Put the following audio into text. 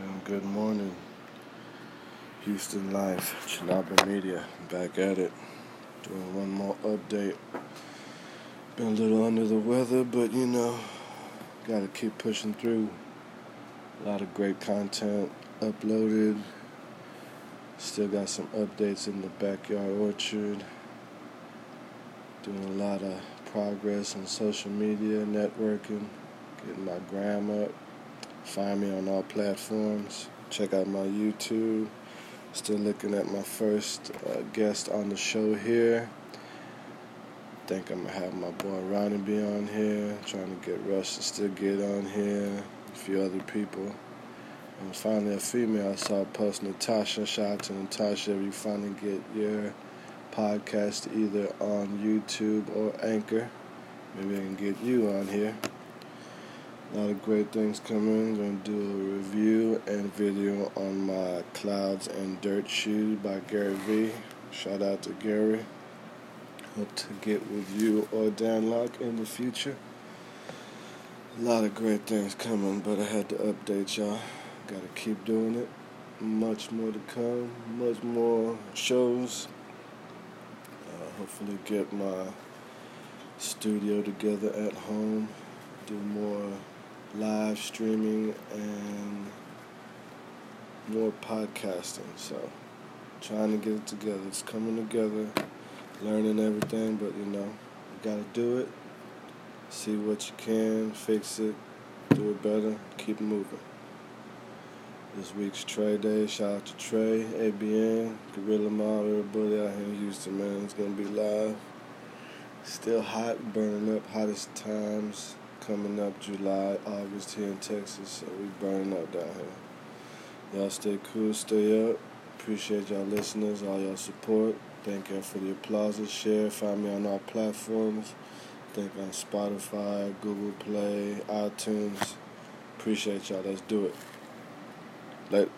And good morning, Houston Life, Chinaba Media, back at it, doing one more update. Been a little under the weather, but you know, gotta keep pushing through. A lot of great content uploaded. Still got some updates in the backyard orchard. Doing a lot of progress on social media, networking, getting my gram up. Find me on all platforms. Check out my YouTube. Still looking at my first uh, guest on the show here. Think I'm gonna have my boy Ronnie be on here. Trying to get Rush to still get on here. A few other people. And finally, a female I saw post Natasha. Shout out to Natasha. If you finally get your podcast either on YouTube or Anchor, maybe I can get you on here. A lot of great things coming. Going to do a review and video on my Clouds and Dirt shoe by Gary V. Shout out to Gary. Hope to get with you or Dan Lok in the future. A lot of great things coming, but I had to update y'all. Got to keep doing it. Much more to come. Much more shows. Uh, hopefully, get my studio together at home. Do more live streaming and more podcasting. So, trying to get it together. It's coming together, learning everything, but you know, you gotta do it. See what you can, fix it, do it better, keep moving. This week's Trae Day. Shout out to Trae, ABN, Guerilla Maab, everybody out here in Houston, man. It's gonna be live. Still hot, burning up, hottest times coming up July, August here in Texas, so we burning up down here. Y'all stay cool, stay up. Appreciate y'all listeners, all y'all support. Thank y'all for the applause. And share, find me on all platforms. Think on Spotify, Google Play, iTunes. Appreciate y'all. Let's do it. Let